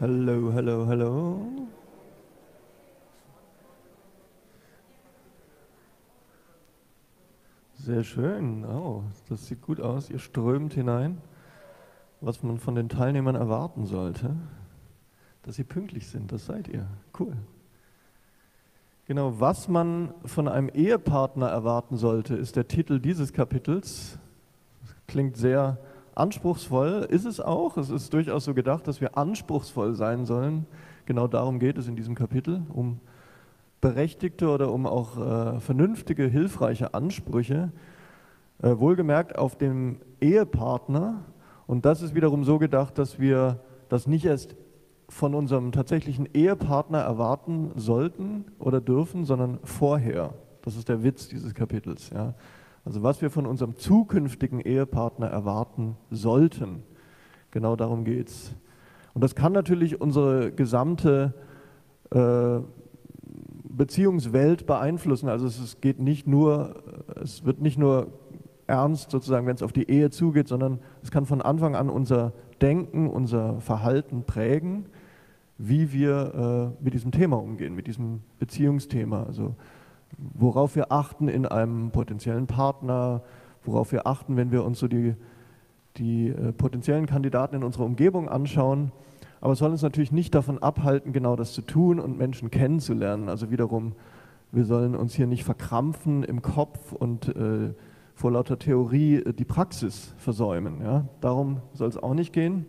Hallo, hallo, hallo. Sehr schön. Oh, das sieht gut aus. Ihr strömt hinein, was man von den Teilnehmern erwarten sollte. Dass sie pünktlich sind, das seid ihr. Cool. Genau, was man von einem Ehepartner erwarten sollte, ist der Titel dieses Kapitels. Das klingt sehr anspruchsvoll, ist es auch. Es ist durchaus so gedacht, dass wir anspruchsvoll sein sollen. Genau darum geht es in diesem Kapitel, um berechtigte oder um auch äh, vernünftige, hilfreiche Ansprüche, äh, wohlgemerkt auf dem Ehepartner. Und das ist wiederum so gedacht, dass wir das nicht erst von unserem tatsächlichen Ehepartner erwarten sollten oder dürfen, sondern vorher. Das ist der Witz dieses Kapitels. Ja. Also was wir von unserem zukünftigen Ehepartner erwarten sollten. Genau darum geht es. Und das kann natürlich unsere gesamte äh, Beziehungswelt beeinflussen. Also es, es geht nicht nur, es wird nicht nur ernst sozusagen, wenn es auf die Ehe zugeht, sondern es kann von Anfang an unser Denken, unser Verhalten prägen, wie wir äh, mit diesem Thema umgehen, mit diesem Beziehungsthema. Also worauf wir achten in einem potenziellen Partner, worauf wir achten, wenn wir uns so die, die äh, potenziellen Kandidaten in unserer Umgebung anschauen aber es soll uns natürlich nicht davon abhalten, genau das zu tun und Menschen kennenzulernen. Also wiederum, wir sollen uns hier nicht verkrampfen im Kopf und äh, vor lauter Theorie äh, die Praxis versäumen. Ja? Darum soll es auch nicht gehen.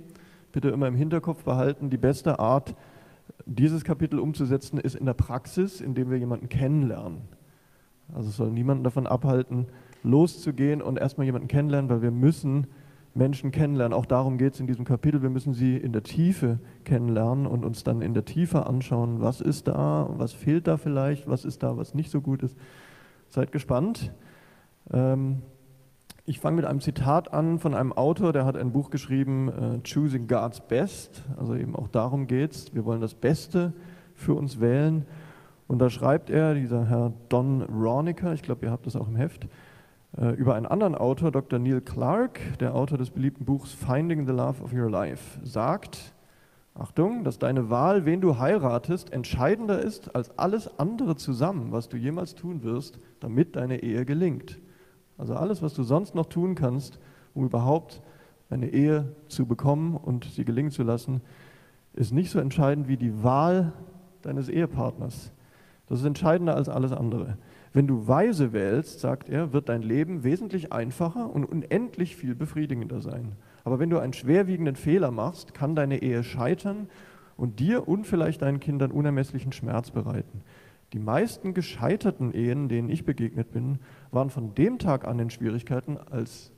Bitte immer im Hinterkopf behalten, die beste Art, dieses Kapitel umzusetzen, ist in der Praxis, indem wir jemanden kennenlernen. Also es soll niemanden davon abhalten, loszugehen und erstmal jemanden kennenlernen, weil wir müssen Menschen kennenlernen. Auch darum geht es in diesem Kapitel. Wir müssen sie in der Tiefe kennenlernen und uns dann in der Tiefe anschauen, was ist da, was fehlt da vielleicht, was ist da, was nicht so gut ist. Seid gespannt. Ähm, ich fange mit einem Zitat an von einem Autor, der hat ein Buch geschrieben, äh, Choosing God's Best. Also eben auch darum geht es. Wir wollen das Beste für uns wählen. Und da schreibt er, dieser Herr Don Roniker, ich glaube, ihr habt das auch im Heft, äh, über einen anderen Autor, Dr. Neil Clark, der Autor des beliebten Buchs Finding the Love of Your Life, sagt, Achtung, dass deine Wahl, wen du heiratest, entscheidender ist als alles andere zusammen, was du jemals tun wirst, damit deine Ehe gelingt. Also alles, was du sonst noch tun kannst, um überhaupt eine Ehe zu bekommen und sie gelingen zu lassen, ist nicht so entscheidend wie die Wahl deines Ehepartners. Das ist entscheidender als alles andere. Wenn du weise wählst, sagt er, wird dein Leben wesentlich einfacher und unendlich viel befriedigender sein. Aber wenn du einen schwerwiegenden Fehler machst, kann deine Ehe scheitern und dir und vielleicht deinen Kindern unermesslichen Schmerz bereiten. Die meisten gescheiterten Ehen, denen ich begegnet bin, waren von dem Tag an in Schwierigkeiten, als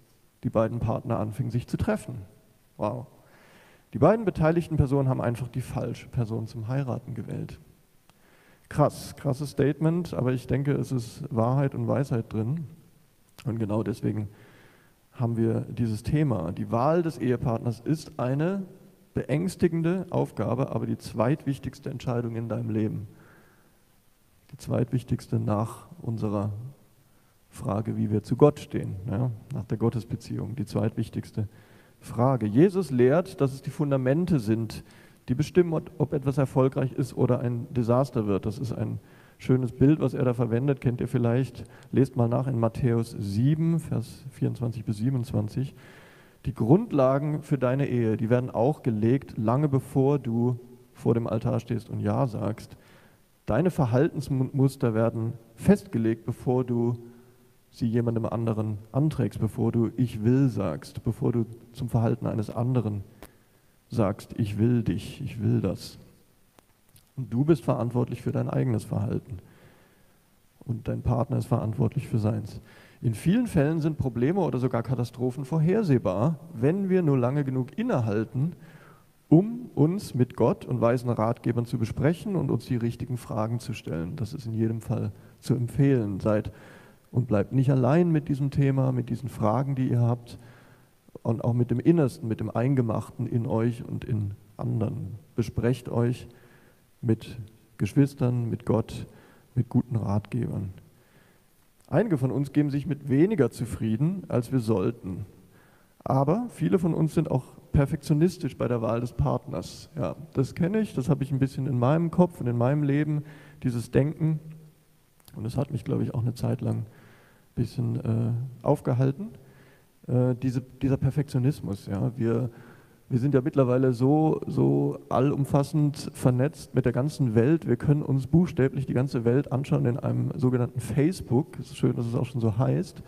die beiden Partner anfingen, sich zu treffen. Wow. Die beiden beteiligten Personen haben einfach die falsche Person zum Heiraten gewählt. Krass, krasses Statement, aber ich denke, es ist Wahrheit und Weisheit drin. Und genau deswegen haben wir dieses Thema. Die Wahl des Ehepartners ist eine beängstigende Aufgabe, aber die zweitwichtigste Entscheidung in deinem Leben. Die zweitwichtigste nach unserer Frage, wie wir zu Gott stehen, ja, nach der Gottesbeziehung. Die zweitwichtigste Frage. Jesus lehrt, dass es die Fundamente sind, die bestimmen, ob etwas erfolgreich ist oder ein Desaster wird. Das ist ein schönes Bild, was er da verwendet, kennt ihr vielleicht. Lest mal nach in Matthäus 7, Vers 24 bis 27. Die Grundlagen für deine Ehe, die werden auch gelegt, lange bevor du vor dem Altar stehst und Ja sagst. Deine Verhaltensmuster werden festgelegt, bevor du sie jemandem anderen anträgst, bevor du Ich will sagst, bevor du zum Verhalten eines anderen sagst, ich will dich, ich will das. Und du bist verantwortlich für dein eigenes Verhalten. Und dein Partner ist verantwortlich für seins. In vielen Fällen sind Probleme oder sogar Katastrophen vorhersehbar, wenn wir nur lange genug innehalten, um uns mit Gott und weisen Ratgebern zu besprechen und uns die richtigen Fragen zu stellen. Das ist in jedem Fall zu empfehlen. Seid und bleibt nicht allein mit diesem Thema, mit diesen Fragen, die ihr habt, und auch mit dem Innersten, mit dem Eingemachten in euch und in anderen. Besprecht euch mit Geschwistern, mit Gott, mit guten Ratgebern. Einige von uns geben sich mit weniger zufrieden, als wir sollten. Aber viele von uns sind auch perfektionistisch bei der Wahl des Partners. Ja, das kenne ich, das habe ich ein bisschen in meinem Kopf und in meinem Leben, dieses Denken. Und es hat mich, glaube ich, auch eine Zeit lang ein bisschen äh, aufgehalten. Äh, diese, dieser Perfektionismus. Ja, wir, wir sind ja mittlerweile so, so allumfassend vernetzt mit der ganzen Welt. Wir können uns buchstäblich die ganze Welt anschauen in einem sogenannten Facebook. Es ist schön, dass es auch schon so heißt.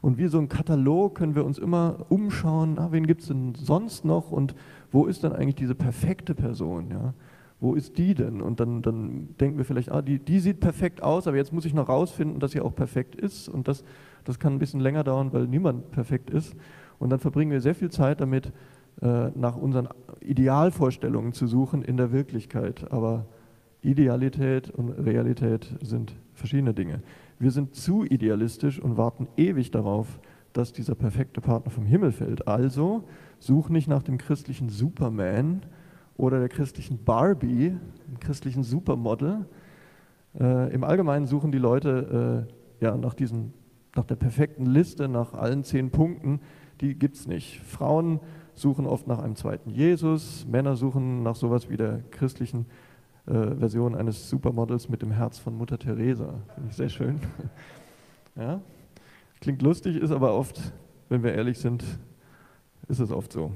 Und wie so ein Katalog können wir uns immer umschauen, na, wen gibt es denn sonst noch und wo ist dann eigentlich diese perfekte Person? Ja? Wo ist die denn? Und dann, dann denken wir vielleicht, ah, die, die sieht perfekt aus, aber jetzt muss ich noch rausfinden, dass sie auch perfekt ist. Und das, das kann ein bisschen länger dauern, weil niemand perfekt ist. Und dann verbringen wir sehr viel Zeit damit, äh, nach unseren Idealvorstellungen zu suchen in der Wirklichkeit. Aber Idealität und Realität sind verschiedene Dinge. Wir sind zu idealistisch und warten ewig darauf, dass dieser perfekte Partner vom Himmel fällt. Also such nicht nach dem christlichen Superman oder der christlichen Barbie, dem christlichen Supermodel. Äh, Im Allgemeinen suchen die Leute äh, ja, nach, diesen, nach der perfekten Liste, nach allen zehn Punkten. Die gibt es nicht. Frauen suchen oft nach einem zweiten Jesus, Männer suchen nach sowas wie der christlichen äh, Version eines Supermodels mit dem Herz von Mutter Teresa. Finde ich sehr schön. ja? Klingt lustig, ist aber oft, wenn wir ehrlich sind, ist es oft so.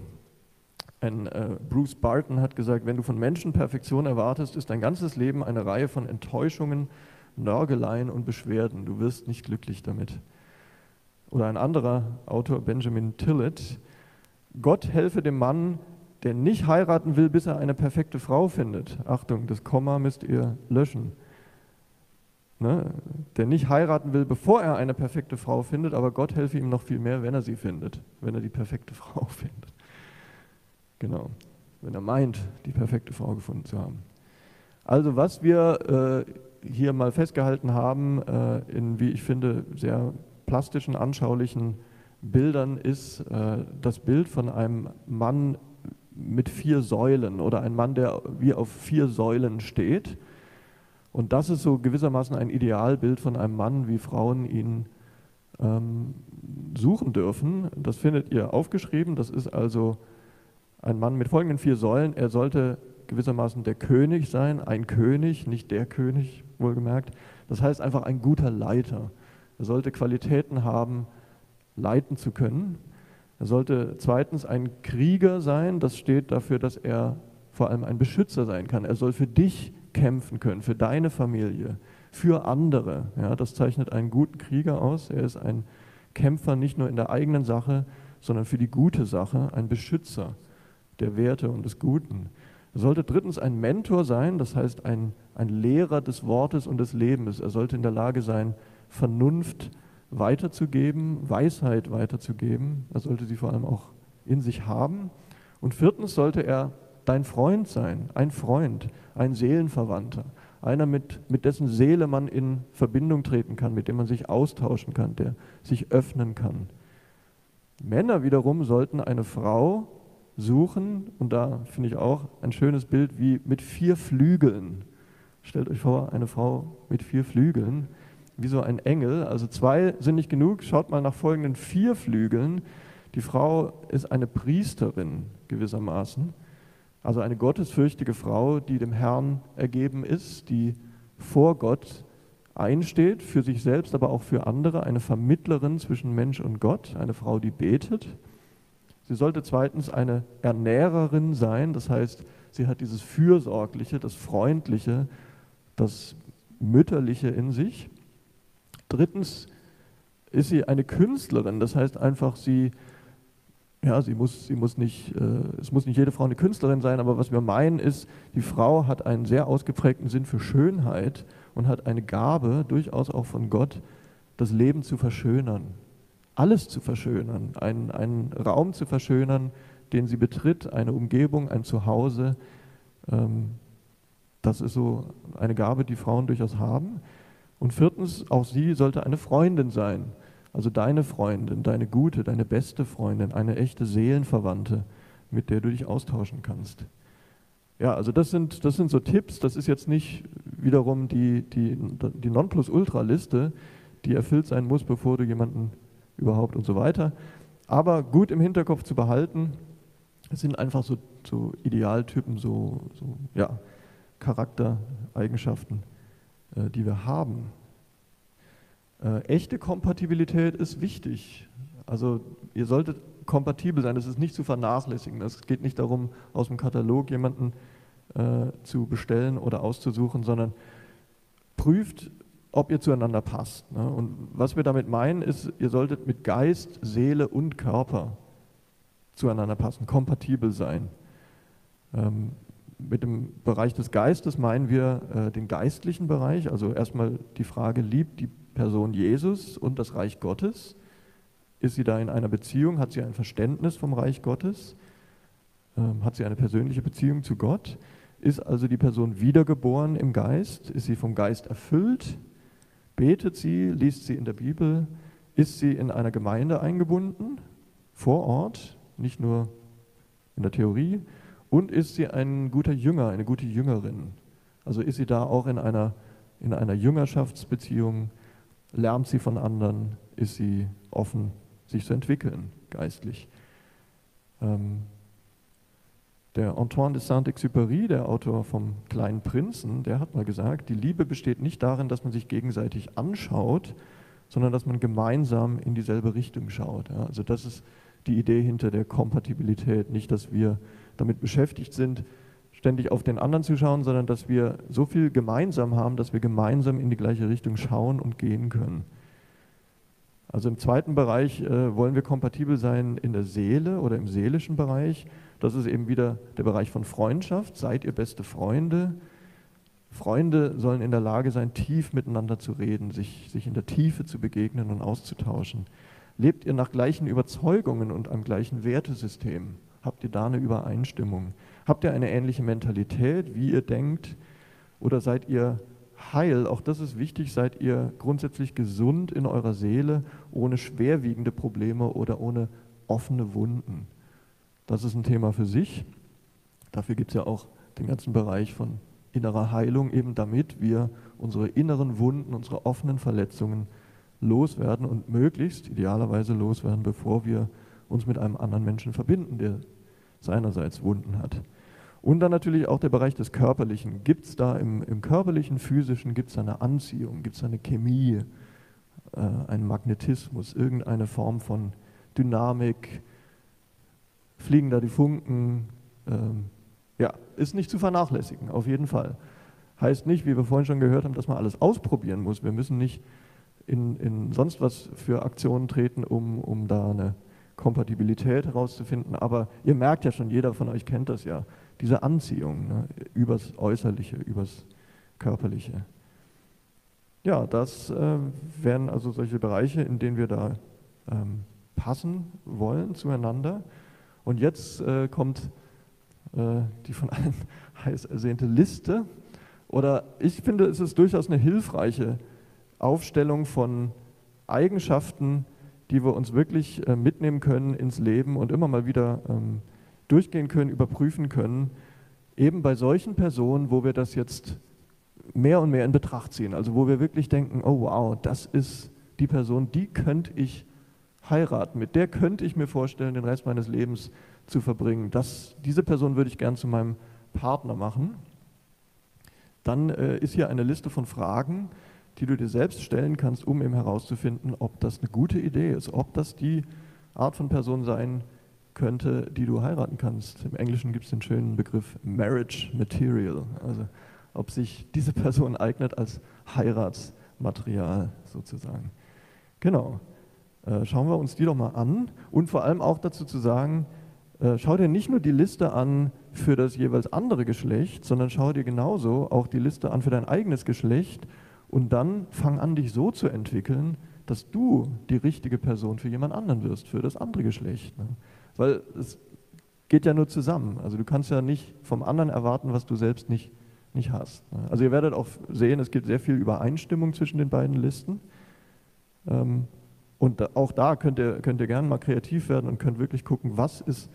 Ein äh, Bruce Barton hat gesagt, wenn du von Menschen Perfektion erwartest, ist dein ganzes Leben eine Reihe von Enttäuschungen, Nörgeleien und Beschwerden. Du wirst nicht glücklich damit. Oder ein anderer Autor, Benjamin Tillett, Gott helfe dem Mann, der nicht heiraten will, bis er eine perfekte Frau findet. Achtung, das Komma müsst ihr löschen. Ne? Der nicht heiraten will, bevor er eine perfekte Frau findet, aber Gott helfe ihm noch viel mehr, wenn er sie findet, wenn er die perfekte Frau findet. Genau, wenn er meint, die perfekte Frau gefunden zu haben. Also was wir äh, hier mal festgehalten haben, äh, in, wie ich finde, sehr plastischen, anschaulichen Bildern, ist äh, das Bild von einem Mann mit vier Säulen oder ein Mann, der wie auf vier Säulen steht. Und das ist so gewissermaßen ein Idealbild von einem Mann, wie Frauen ihn ähm, suchen dürfen. Das findet ihr aufgeschrieben. Das ist also ein Mann mit folgenden vier Säulen. Er sollte gewissermaßen der König sein, ein König, nicht der König, wohlgemerkt. Das heißt einfach ein guter Leiter. Er sollte Qualitäten haben, leiten zu können. Er sollte zweitens ein Krieger sein, das steht dafür, dass er vor allem ein Beschützer sein kann. Er soll für dich kämpfen können, für deine Familie, für andere. Ja, das zeichnet einen guten Krieger aus. Er ist ein Kämpfer nicht nur in der eigenen Sache, sondern für die gute Sache, ein Beschützer der Werte und des Guten. Er sollte drittens ein Mentor sein, das heißt ein, ein Lehrer des Wortes und des Lebens. Er sollte in der Lage sein, Vernunft zu weiterzugeben, Weisheit weiterzugeben. Er sollte sie vor allem auch in sich haben. Und viertens sollte er dein Freund sein, ein Freund, ein Seelenverwandter, einer, mit, mit dessen Seele man in Verbindung treten kann, mit dem man sich austauschen kann, der sich öffnen kann. Männer wiederum sollten eine Frau suchen, und da finde ich auch ein schönes Bild wie mit vier Flügeln. Stellt euch vor, eine Frau mit vier Flügeln wie so ein Engel. Also zwei sind nicht genug. Schaut mal nach folgenden vier Flügeln. Die Frau ist eine Priesterin gewissermaßen, also eine gottesfürchtige Frau, die dem Herrn ergeben ist, die vor Gott einsteht, für sich selbst, aber auch für andere, eine Vermittlerin zwischen Mensch und Gott, eine Frau, die betet. Sie sollte zweitens eine Ernährerin sein, das heißt, sie hat dieses Fürsorgliche, das Freundliche, das Mütterliche in sich. Drittens ist sie eine Künstlerin, das heißt einfach, sie, ja, sie muss, sie muss nicht, äh, es muss nicht jede Frau eine Künstlerin sein, aber was wir meinen ist, die Frau hat einen sehr ausgeprägten Sinn für Schönheit und hat eine Gabe, durchaus auch von Gott, das Leben zu verschönern, alles zu verschönern, einen, einen Raum zu verschönern, den sie betritt, eine Umgebung, ein Zuhause. Ähm, das ist so eine Gabe, die Frauen durchaus haben. Und viertens, auch sie sollte eine Freundin sein. Also deine Freundin, deine gute, deine beste Freundin, eine echte Seelenverwandte, mit der du dich austauschen kannst. Ja, also das sind, das sind so Tipps. Das ist jetzt nicht wiederum die, die, die Nonplusultra-Liste, die erfüllt sein muss, bevor du jemanden überhaupt und so weiter. Aber gut im Hinterkopf zu behalten, Es sind einfach so, so Idealtypen, so, so ja, Charaktereigenschaften, äh, die wir haben. Äh, echte Kompatibilität ist wichtig. Also ihr solltet kompatibel sein, das ist nicht zu vernachlässigen. Es geht nicht darum, aus dem Katalog jemanden äh, zu bestellen oder auszusuchen, sondern prüft, ob ihr zueinander passt. Ne? Und was wir damit meinen, ist, ihr solltet mit Geist, Seele und Körper zueinander passen, kompatibel sein. Ähm, mit dem Bereich des Geistes meinen wir äh, den geistlichen Bereich, also erstmal die Frage, liebt die Person Jesus und das Reich Gottes? Ist sie da in einer Beziehung? Hat sie ein Verständnis vom Reich Gottes? Ähm, hat sie eine persönliche Beziehung zu Gott? Ist also die Person wiedergeboren im Geist? Ist sie vom Geist erfüllt? Betet sie? Liest sie in der Bibel? Ist sie in einer Gemeinde eingebunden? Vor Ort? Nicht nur in der Theorie? Und ist sie ein guter Jünger, eine gute Jüngerin? Also ist sie da auch in einer, in einer Jüngerschaftsbeziehung? Lernt sie von anderen? Ist sie offen sich zu entwickeln, geistlich. Ähm, der Antoine de Saint-Exupéry, der Autor vom Kleinen Prinzen, der hat mal gesagt, die Liebe besteht nicht darin, dass man sich gegenseitig anschaut, sondern dass man gemeinsam in dieselbe Richtung schaut. Ja, also das ist die Idee hinter der Kompatibilität, nicht, dass wir damit beschäftigt sind, ständig auf den anderen zu schauen, sondern dass wir so viel gemeinsam haben, dass wir gemeinsam in die gleiche Richtung schauen und gehen können. Also im zweiten Bereich äh, wollen wir kompatibel sein in der Seele oder im seelischen Bereich. Das ist eben wieder der Bereich von Freundschaft. Seid ihr beste Freunde? Freunde sollen in der Lage sein, tief miteinander zu reden, sich, sich in der Tiefe zu begegnen und auszutauschen. Lebt ihr nach gleichen Überzeugungen und am gleichen Wertesystem? Habt ihr da eine Übereinstimmung? Habt ihr eine ähnliche Mentalität, wie ihr denkt? Oder seid ihr heil, auch das ist wichtig, seid ihr grundsätzlich gesund in eurer Seele, ohne schwerwiegende Probleme oder ohne offene Wunden. Das ist ein Thema für sich. Dafür gibt es ja auch den ganzen Bereich von innerer Heilung, eben damit wir unsere inneren Wunden, unsere offenen Verletzungen loswerden und möglichst idealerweise loswerden, bevor wir uns mit einem anderen Menschen verbinden, der seinerseits Wunden hat. Und dann natürlich auch der Bereich des Körperlichen. Gibt es da im, im, körperlichen, physischen, gibt es eine Anziehung, gibt es eine Chemie, äh, einen Magnetismus, irgendeine Form von Dynamik? Fliegen da die Funken? Ähm, ja, ist nicht zu vernachlässigen, auf jeden Fall. Heißt nicht, wie wir vorhin schon gehört haben, dass man alles ausprobieren muss. Wir müssen nicht in, in sonst was für Aktionen treten, um, um da eine Kompatibilität herauszufinden. Aber ihr merkt ja schon, jeder von euch kennt das ja diese Anziehung ne, übers Äußerliche, übers Körperliche. Ja, das äh, wären also solche Bereiche, in denen wir da ähm, passen wollen zueinander. Und jetzt äh, kommt äh, die von allen heiß ersehnte Liste. Oder ich finde, es ist durchaus eine hilfreiche Aufstellung von Eigenschaften, die wir uns wirklich äh, mitnehmen können ins Leben und immer mal wieder ähm, durchgehen können, überprüfen können, eben bei solchen Personen, wo wir das jetzt mehr und mehr in Betracht ziehen, also wo wir wirklich denken, oh wow, das ist die Person, die könnte ich heiraten, mit der könnte ich mir vorstellen, den Rest meines Lebens zu verbringen. Das, diese Person würde ich gern zu meinem Partner machen. Dann äh, ist hier eine Liste von Fragen, die du dir selbst stellen kannst, um eben herauszufinden, ob das eine gute Idee ist, ob das die Art von Person sein könnte, die du heiraten kannst. Im Englischen gibt es den schönen Begriff Marriage Material, also ob sich diese Person eignet als Heiratsmaterial sozusagen. Genau. Äh, schauen wir uns die doch mal an und vor allem auch dazu zu sagen, äh, schau dir nicht nur die Liste an für das jeweils andere Geschlecht, sondern schau dir genauso auch die Liste an für dein eigenes Geschlecht und dann fang an, dich so zu entwickeln, dass du die richtige Person für jemand anderen wirst, für das andere Geschlecht. Ne? Weil es geht ja nur zusammen. Also du kannst ja nicht vom anderen erwarten, was du selbst nicht, nicht hast. Also ihr werdet auch sehen, es gibt sehr viel Übereinstimmung zwischen den beiden Listen. Ähm, und auch da könnt ihr, könnt ihr gerne mal kreativ werden und könnt wirklich gucken, was ist,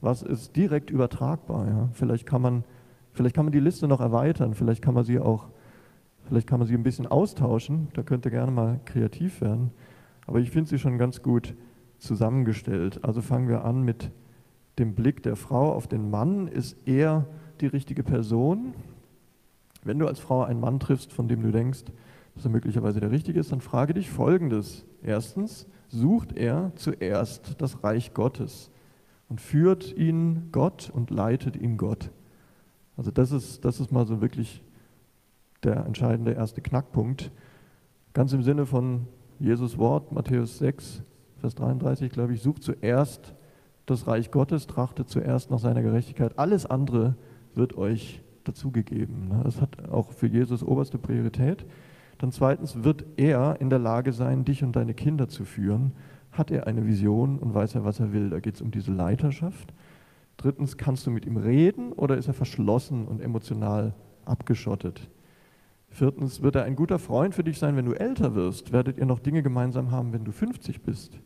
was ist direkt übertragbar. Vielleicht, kann man, vielleicht kann man die Liste noch erweitern, vielleicht kann man sie auch, vielleicht kann man sie ein bisschen austauschen. Da könnt ihr gerne mal kreativ werden. Aber ich finde sie schon ganz gut zusammengestellt. Also fangen wir an mit dem Blick der Frau auf den Mann, ist er die richtige Person? Wenn du als Frau einen Mann triffst, von dem du denkst, dass er möglicherweise der richtige ist, dann frage dich Folgendes. Erstens, sucht er zuerst das Reich Gottes und führt ihn Gott und leitet ihn Gott. Also das ist, das ist mal so wirklich der entscheidende erste Knackpunkt. Ganz im Sinne von Jesus Wort, Matthäus 6, Vers 33, glaube ich, sucht zuerst das Reich Gottes, trachtet zuerst nach seiner Gerechtigkeit. Alles andere wird euch dazugegeben. Ne? Das hat auch für Jesus oberste Priorität. Dann zweitens wird er in der Lage sein, dich und deine Kinder zu führen. Hat er eine Vision und weiß er, was er will? Da geht es um diese Leiterschaft. Drittens, kannst du mit ihm reden oder ist er verschlossen und emotional abgeschottet? Viertens, wird er ein guter Freund für dich sein, wenn du älter wirst? Werdet ihr noch Dinge gemeinsam haben, wenn du 50 bist?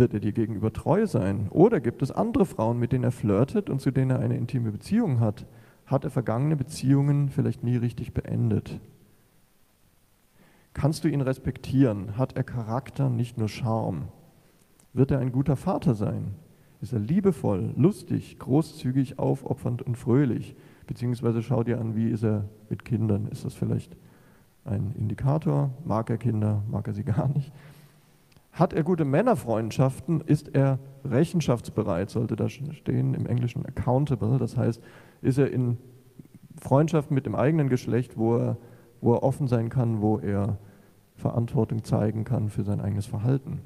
Wird er dir gegenüber treu sein? Oder gibt es andere Frauen, mit denen er flirtet und zu denen er eine intime Beziehung hat? Hat er vergangene Beziehungen vielleicht nie richtig beendet? Kannst du ihn respektieren? Hat er Charakter, nicht nur Charme? Wird er ein guter Vater sein? Ist er liebevoll, lustig, großzügig, aufopfernd und fröhlich? Beziehungsweise schau dir an, wie ist er mit Kindern? Ist das vielleicht ein Indikator? Mag er Kinder? Mag er sie gar nicht? Hat er gute Männerfreundschaften? Ist er rechenschaftsbereit? Sollte da stehen im Englischen accountable. Das heißt, ist er in Freundschaft mit dem eigenen Geschlecht, wo er wo er offen sein kann, wo er Verantwortung zeigen kann für sein eigenes Verhalten.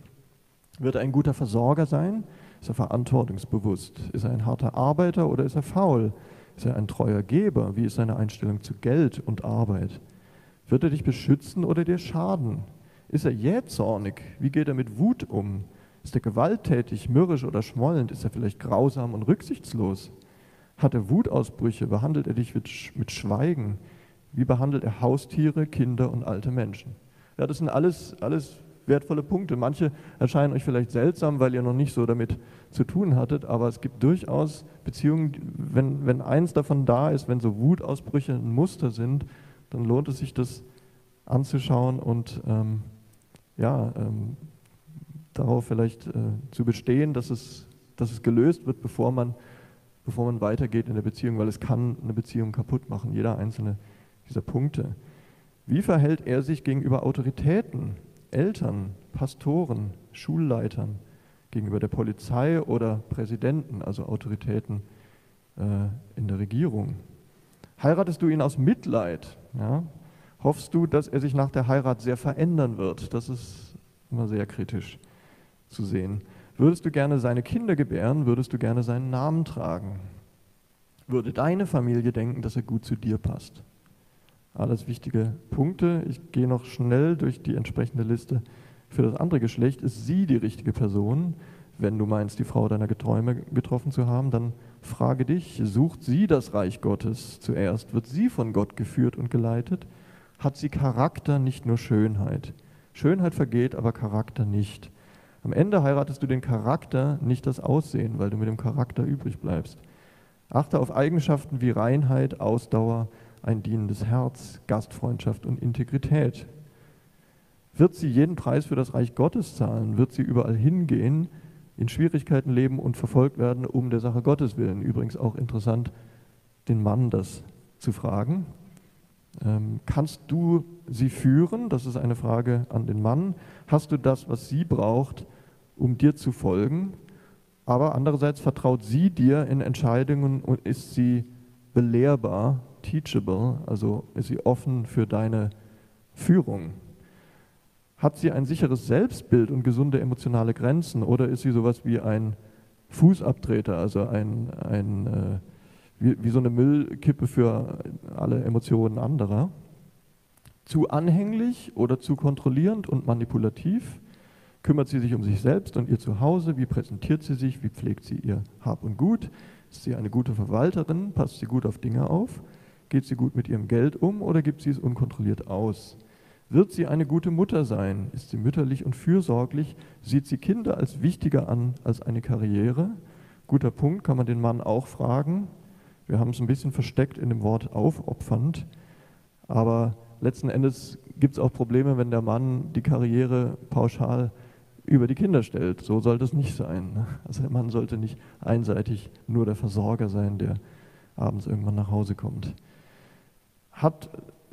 Wird er ein guter Versorger sein? Ist er verantwortungsbewusst? Ist er ein harter Arbeiter oder ist er faul? Ist er ein treuer Geber? Wie ist seine Einstellung zu Geld und Arbeit? Wird er dich beschützen oder dir schaden? Ist er jähzornig? Wie geht er mit Wut um? Ist er gewalttätig, mürrisch oder schmollend? Ist er vielleicht grausam und rücksichtslos? Hat er Wutausbrüche? Behandelt er dich mit Schweigen? Wie behandelt er Haustiere, Kinder und alte Menschen? Ja, das sind alles, alles wertvolle Punkte. Manche erscheinen euch vielleicht seltsam, weil ihr noch nicht so damit zu tun hattet, aber es gibt durchaus Beziehungen, wenn, wenn eins davon da ist, wenn so Wutausbrüche ein Muster sind, dann lohnt es sich, das anzuschauen und ähm, ja, ähm, darauf vielleicht äh, zu bestehen, dass es, dass es gelöst wird, bevor man, bevor man weitergeht in der Beziehung, weil es kann eine Beziehung kaputt machen, jeder einzelne dieser Punkte. Wie verhält er sich gegenüber Autoritäten, Eltern, Pastoren, Schulleitern, gegenüber der Polizei oder Präsidenten, also Autoritäten äh, in der Regierung? Heiratest du ihn aus Mitleid? Ja? Hoffst du, dass er sich nach der Heirat sehr verändern wird? Das ist immer sehr kritisch zu sehen. Würdest du gerne seine Kinder gebären? Würdest du gerne seinen Namen tragen? Würde deine Familie denken, dass er gut zu dir passt? Alles wichtige Punkte. Ich gehe noch schnell durch die entsprechende Liste. Für das andere Geschlecht ist sie die richtige Person. Wenn du meinst, die Frau deiner Träume getroffen zu haben, dann frage dich, sucht sie das Reich Gottes zuerst? Wird sie von Gott geführt und geleitet? Hat sie Charakter, nicht nur Schönheit? Schönheit vergeht, aber Charakter nicht. Am Ende heiratest du den Charakter, nicht das Aussehen, weil du mit dem Charakter übrig bleibst. Achte auf Eigenschaften wie Reinheit, Ausdauer, ein dienendes Herz, Gastfreundschaft und Integrität. Wird sie jeden Preis für das Reich Gottes zahlen? Wird sie überall hingehen, in Schwierigkeiten leben und verfolgt werden um der Sache Gottes willen? Übrigens auch interessant, den Mann das zu fragen. Ähm, kannst du sie führen? Das ist eine Frage an den Mann. Hast du das, was sie braucht, um dir zu folgen? Aber andererseits vertraut sie dir in Entscheidungen und ist sie belehrbar teachable, also ist sie offen für deine Führung? Hat sie ein sicheres Selbstbild und gesunde emotionale Grenzen oder ist sie sowas wie ein Fußabtreter, also ein, ein äh, wie, wie so eine Müllkippe für alle Emotionen anderer? Zu anhänglich oder zu kontrollierend und manipulativ? Kümmert sie sich um sich selbst und ihr Zuhause? Wie präsentiert sie sich? Wie pflegt sie ihr Hab und Gut? Ist sie eine gute Verwalterin? Passt sie gut auf Dinge auf? Geht sie gut mit ihrem Geld um oder gibt sie es unkontrolliert aus? Wird sie eine gute Mutter sein? Ist sie mütterlich und fürsorglich? Sieht sie Kinder als wichtiger an als eine Karriere? Guter Punkt, kann man den Mann auch fragen. Wir haben es ein bisschen versteckt in dem Wort aufopfernd, aber letzten Endes gibt es auch Probleme, wenn der Mann die Karriere pauschal über die Kinder stellt. So sollte es nicht sein. Ne? Also der Mann sollte nicht einseitig nur der Versorger sein, der abends irgendwann nach Hause kommt. Hat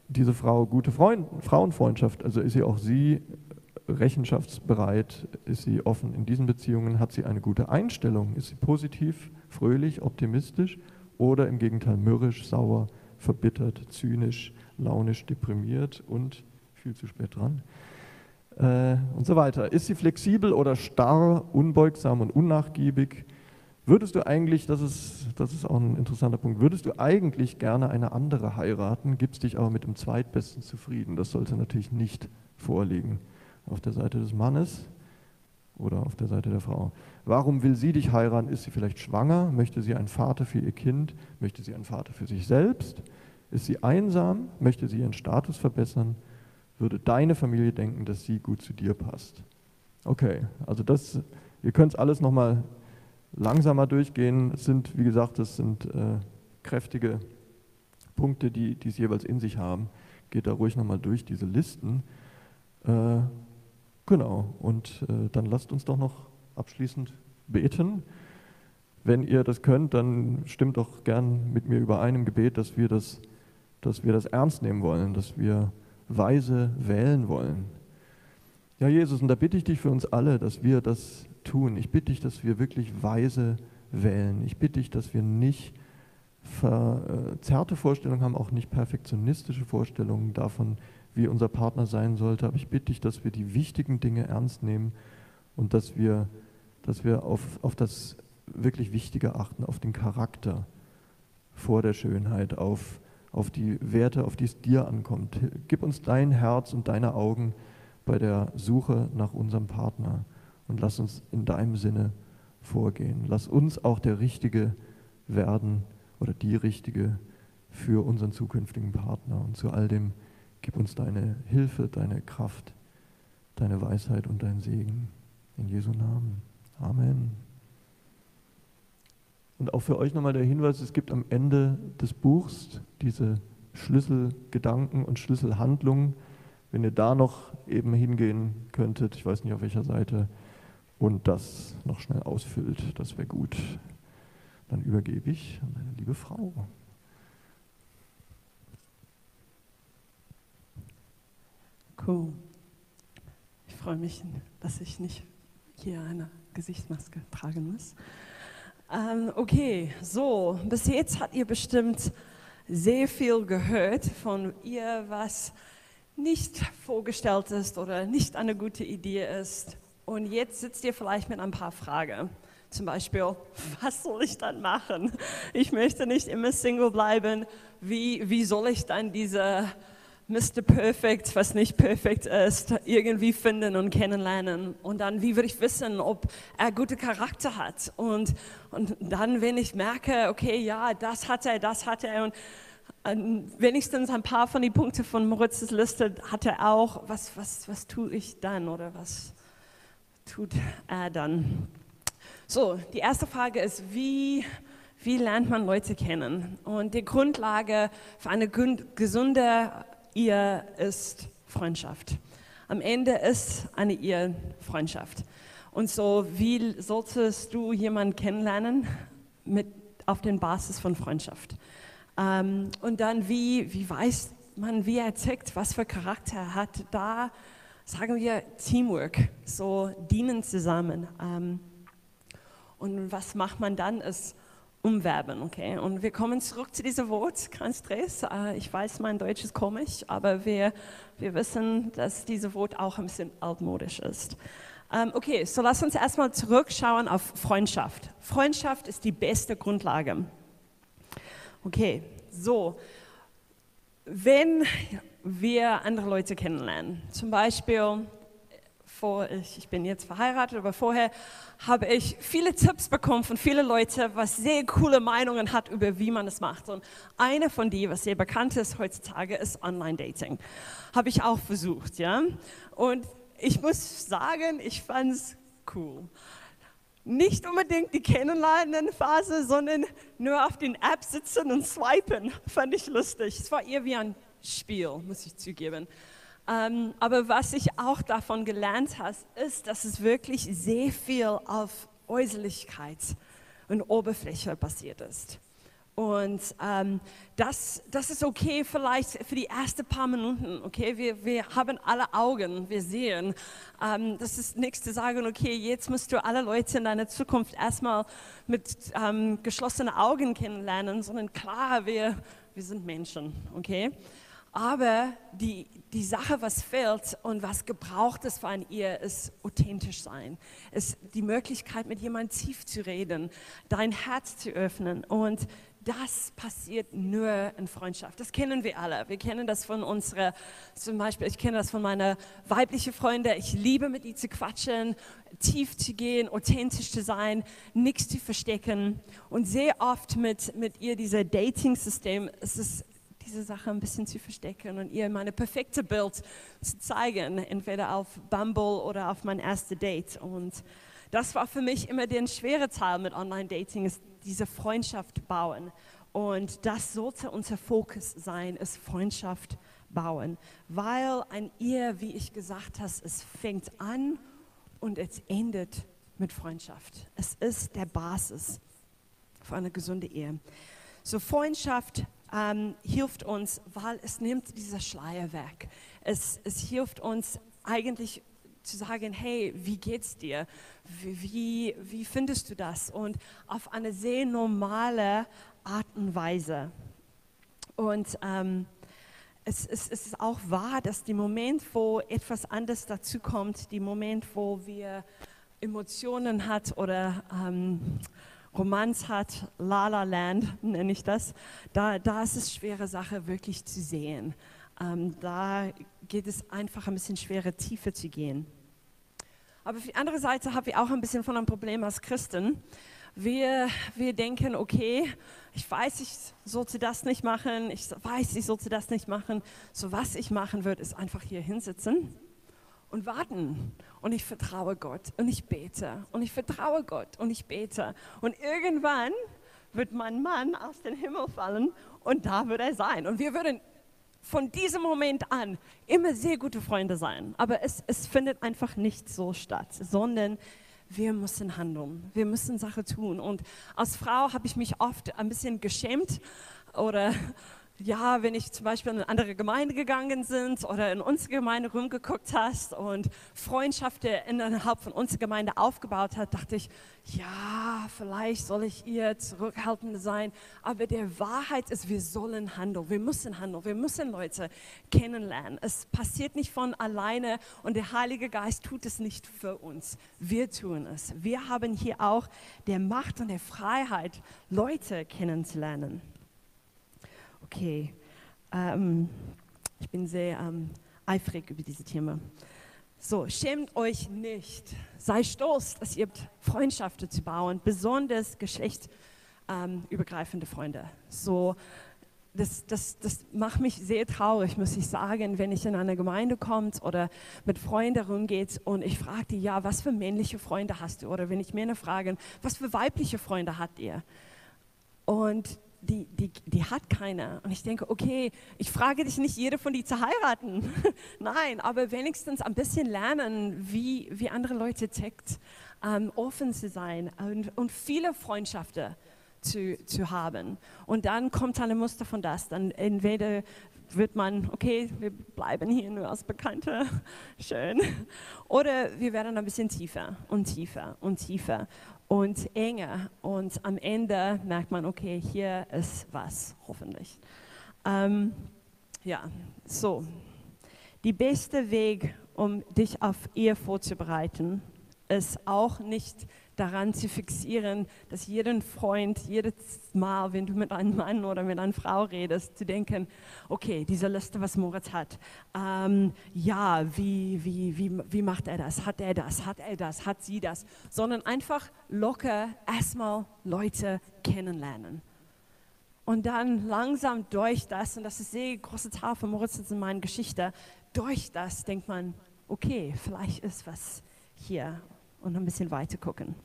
diese Frau gute Freund Frauenfreundschaft, also ist sie auch sie rechenschaftsbereit, ist sie offen in diesen Beziehungen, hat sie eine gute Einstellung, ist sie positiv, fröhlich, optimistisch oder im Gegenteil mürrisch, sauer, verbittert, zynisch, launisch, deprimiert und viel zu spät dran äh, und so weiter. Ist sie flexibel oder starr, unbeugsam und unnachgiebig? Würdest du eigentlich, das ist, das ist auch ein interessanter Punkt, würdest du eigentlich gerne eine andere heiraten, gibst dich aber mit dem Zweitbesten zufrieden? Das sollte natürlich nicht vorliegen auf der Seite des Mannes oder auf der Seite der Frau. Warum will sie dich heiraten? Ist sie vielleicht schwanger? Möchte sie einen Vater für ihr Kind? Möchte sie einen Vater für sich selbst? Ist sie einsam? Möchte sie ihren Status verbessern? Würde deine Familie denken, dass sie gut zu dir passt? Okay, also das, ihr könnt es alles nochmal langsamer durchgehen. Es sind, wie gesagt, das sind äh, kräftige Punkte, die, es jeweils in sich haben. Geht da ruhig nochmal durch diese Listen. Äh, genau, und äh, dann lasst uns doch noch abschließend beten. Wenn ihr das könnt, dann stimmt doch gern mit mir überein im Gebet, dass wir das, dass wir das ernst nehmen wollen, dass wir weise wählen wollen. Ja, Jesus, und da bitte ich dich für uns alle, dass wir das tun. Ich bitte dich, dass wir wirklich weise wählen. Ich bitte dich, dass wir nicht verzerrte Vorstellungen haben, auch nicht perfektionistische Vorstellungen davon, wie unser Partner sein sollte. Aber ich bitte dich, dass wir die wichtigen Dinge ernst nehmen und dass wir, dass wir auf, auf das wirklich Wichtige achten, auf den Charakter vor der Schönheit, auf, auf die Werte, auf die es dir ankommt. Gib uns dein Herz und deine Augen bei der Suche nach unserem Partner und lass uns in deinem Sinne vorgehen. Lass uns auch der Richtige werden oder die Richtige für unseren zukünftigen Partner. Und zu all dem gib uns deine Hilfe, deine Kraft, deine Weisheit und dein Segen. In Jesu Namen. Amen. Und auch für euch nochmal der Hinweis, es gibt am Ende des Buchs diese Schlüsselgedanken und Schlüsselhandlungen. Wenn ihr da noch eben hingehen könntet, ich weiß nicht auf welcher Seite, und das noch schnell ausfüllt, das wäre gut. Dann übergebe ich an meine liebe Frau. Cool. Ich freue mich, dass ich nicht hier eine Gesichtsmaske tragen muss. Ähm, okay, so, bis jetzt habt ihr bestimmt sehr viel gehört von ihr, was nicht vorgestellt ist oder nicht eine gute Idee ist und jetzt sitzt ihr vielleicht mit ein paar Fragen. Zum Beispiel, was soll ich dann machen? Ich möchte nicht immer Single bleiben. Wie, wie soll ich dann diese Mr. Perfect, was nicht perfekt ist, irgendwie finden und kennenlernen? Und dann, wie würde ich wissen, ob er gute Charakter hat? Und, und dann, wenn ich merke, okay, ja, das hat er, das hat er und wenigstens ein paar von den Punkten von Moritzes Liste hat er auch, was, was, was tue ich dann oder was, tut er dann. So, die erste Frage ist, wie, wie lernt man Leute kennen? Und die Grundlage für eine gesunde Ehe ist Freundschaft. Am Ende ist eine Ehe Freundschaft. Und so, wie solltest du jemanden kennenlernen? Mit, auf der Basis von Freundschaft. Ähm, und dann, wie, wie weiß man, wie er tickt, was für Charakter er hat, da sagen wir Teamwork, so dienen zusammen. Ähm, und was macht man dann, ist umwerben, okay? Und wir kommen zurück zu diesem Wort, kein Stress. Äh, ich weiß, mein Deutsch ist komisch, aber wir, wir wissen, dass dieses Wort auch ein bisschen altmodisch ist. Ähm, okay, so lass uns erstmal zurückschauen auf Freundschaft. Freundschaft ist die beste Grundlage. Okay, so. Wenn wir andere Leute kennenlernen. Zum Beispiel, vor, ich, ich bin jetzt verheiratet, aber vorher habe ich viele Tipps bekommen von vielen Leuten, was sehr coole Meinungen hat über wie man es macht. Und eine von denen, was sehr bekannt ist heutzutage, ist Online-Dating. Habe ich auch versucht, ja. Und ich muss sagen, ich fand es cool. Nicht unbedingt die Kennenlernen-Phase, sondern nur auf den App sitzen und swipen, fand ich lustig. Es war eher wie ein Spiel, muss ich zugeben. Ähm, aber was ich auch davon gelernt habe, ist, dass es wirklich sehr viel auf Äußerlichkeit und Oberfläche basiert ist. Und ähm, das, das ist okay vielleicht für die ersten paar Minuten, okay? Wir, wir haben alle Augen, wir sehen. Ähm, das ist nichts zu sagen, okay, jetzt musst du alle Leute in deiner Zukunft erstmal mit ähm, geschlossenen Augen kennenlernen, sondern klar, wir, wir sind Menschen, okay? Aber die, die Sache, was fehlt und was gebraucht ist von ihr, ist authentisch sein. Ist die Möglichkeit, mit jemandem tief zu reden, dein Herz zu öffnen. Und das passiert nur in Freundschaft. Das kennen wir alle. Wir kennen das von unserer, zum Beispiel, ich kenne das von meiner weiblichen Freunde. Ich liebe mit ihr zu quatschen, tief zu gehen, authentisch zu sein, nichts zu verstecken. Und sehr oft mit, mit ihr, dieser Dating-System, ist es diese Sache ein bisschen zu verstecken und ihr meine perfekte Bild zu zeigen, entweder auf Bumble oder auf mein erstes Date. Und das war für mich immer der schwere Teil mit Online-Dating, ist diese Freundschaft bauen. Und das sollte unser Fokus sein, ist Freundschaft bauen. Weil ein Ehe, wie ich gesagt habe, es fängt an und es endet mit Freundschaft. Es ist der Basis für eine gesunde Ehe. So Freundschaft ähm, hilft uns, weil es nimmt dieser Schleier weg. Es, es hilft uns eigentlich zu sagen, hey, wie geht's dir? Wie, wie findest du das? Und auf eine sehr normale Art und Weise. Und ähm, es, es, es, ist auch wahr, dass der Moment, wo etwas anderes dazu kommt, der Moment, wo wir Emotionen hat oder ähm, Romanz hat, La La Land nenne ich das, da, da ist es schwere Sache wirklich zu sehen. Ähm, da geht es einfach ein bisschen schwerer, tiefer zu gehen. Aber auf die andere Seite haben wir auch ein bisschen von einem Problem als Christen. Wir, wir denken, okay, ich weiß, ich sollte das nicht machen, ich weiß, ich sollte das nicht machen. So was ich machen würde, ist einfach hier hinsitzen und warten. Und ich vertraue Gott und ich bete und ich vertraue Gott und ich bete. Und irgendwann wird mein Mann aus dem Himmel fallen und da wird er sein. Und wir würden von diesem Moment an immer sehr gute Freunde sein. Aber es, es findet einfach nicht so statt, sondern wir müssen handeln, wir müssen Sachen tun. Und als Frau habe ich mich oft ein bisschen geschämt oder ja, wenn ich zum Beispiel in eine andere Gemeinde gegangen sind oder in unsere Gemeinde rumgeguckt hast und Freundschaften innerhalb von unserer Gemeinde aufgebaut hat, dachte ich, ja, vielleicht soll ich ihr zurückhaltend sein. Aber der Wahrheit ist, wir sollen handeln, wir müssen handeln, wir müssen Leute kennenlernen. Es passiert nicht von alleine und der Heilige Geist tut es nicht für uns. Wir tun es. Wir haben hier auch der Macht und der Freiheit, Leute kennenzulernen okay. Ähm, ich bin sehr ähm, eifrig über diese Themen. So, schämt euch nicht. Sei stolz, dass ihr habt Freundschaften zu bauen, besonders geschlechtsübergreifende ähm, Freunde. So, das, das, das macht mich sehr traurig, muss ich sagen, wenn ich in eine Gemeinde komme oder mit Freunden rumgeht und ich frage die, ja, was für männliche Freunde hast du? Oder wenn ich Männer frage, was für weibliche Freunde habt ihr? Und die, die, die hat keiner. Und ich denke, okay, ich frage dich nicht, jede von die zu heiraten. Nein, aber wenigstens ein bisschen lernen, wie, wie andere Leute tickt, ähm, offen zu sein und, und viele Freundschaften zu, zu haben. Und dann kommt ein Muster von das. Dann entweder wird man, okay, wir bleiben hier nur als Bekannte, schön. Oder wir werden ein bisschen tiefer und tiefer und tiefer und enger. Und am Ende merkt man, okay, hier ist was, hoffentlich. Ähm, ja, so. Die beste Weg, um dich auf Ehe vorzubereiten, ist auch nicht daran zu fixieren, dass jeden Freund, jedes Mal, wenn du mit einem Mann oder mit einer Frau redest, zu denken, okay, diese Liste, was Moritz hat, ähm, ja, wie, wie, wie, wie macht er das? Hat er das? Hat er das? Hat sie das? Sondern einfach locker erstmal Leute kennenlernen. Und dann langsam durch das, und das ist sehr große Teil von Moritz in meiner Geschichte, durch das denkt man, okay, vielleicht ist was hier und ein bisschen weiter gucken.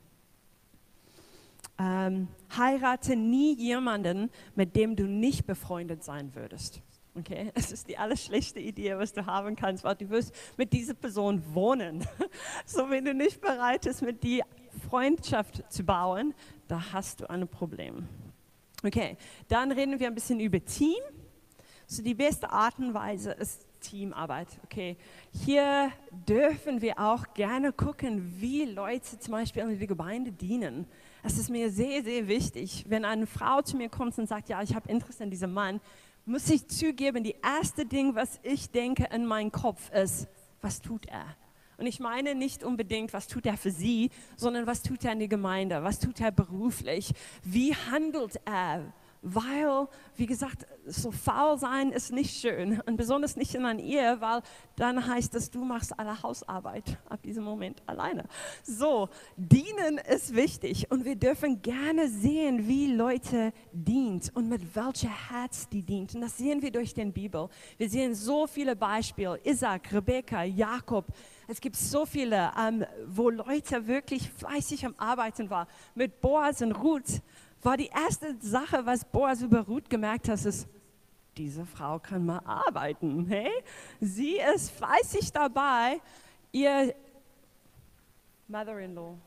Ähm, heirate nie jemanden, mit dem du nicht befreundet sein würdest. Okay, es ist die allerschlechteste Idee, was du haben kannst, weil du wirst mit dieser Person wohnen. So, wenn du nicht bereit bist, mit die Freundschaft zu bauen, da hast du ein Problem. Okay, dann reden wir ein bisschen über Team. So, die beste Art und Weise ist Teamarbeit. Okay, hier dürfen wir auch gerne gucken, wie Leute zum Beispiel in der Gemeinde dienen. Es ist mir sehr, sehr wichtig, wenn eine Frau zu mir kommt und sagt, ja, ich habe Interesse an diesem Mann, muss ich zugeben, die erste Ding, was ich denke in meinem Kopf ist, was tut er? Und ich meine nicht unbedingt, was tut er für sie, sondern was tut er in der Gemeinde, was tut er beruflich, wie handelt er, weil, wie gesagt, so faul sein ist nicht schön und besonders nicht in einer Ehe, weil dann heißt es, du machst alle Hausarbeit ab diesem Moment alleine. So, dienen ist wichtig und wir dürfen gerne sehen, wie Leute dient und mit welchem Herz die dient. Und das sehen wir durch den Bibel. Wir sehen so viele Beispiele, Isaac, Rebekka, Jakob. Es gibt so viele, ähm, wo Leute wirklich fleißig am Arbeiten waren. Mit Boas und Ruth war die erste Sache, was Boas über Ruth gemerkt hat, ist, diese Frau kann mal arbeiten. Hey? Sie ist fleißig dabei, ihr Mother-in-law,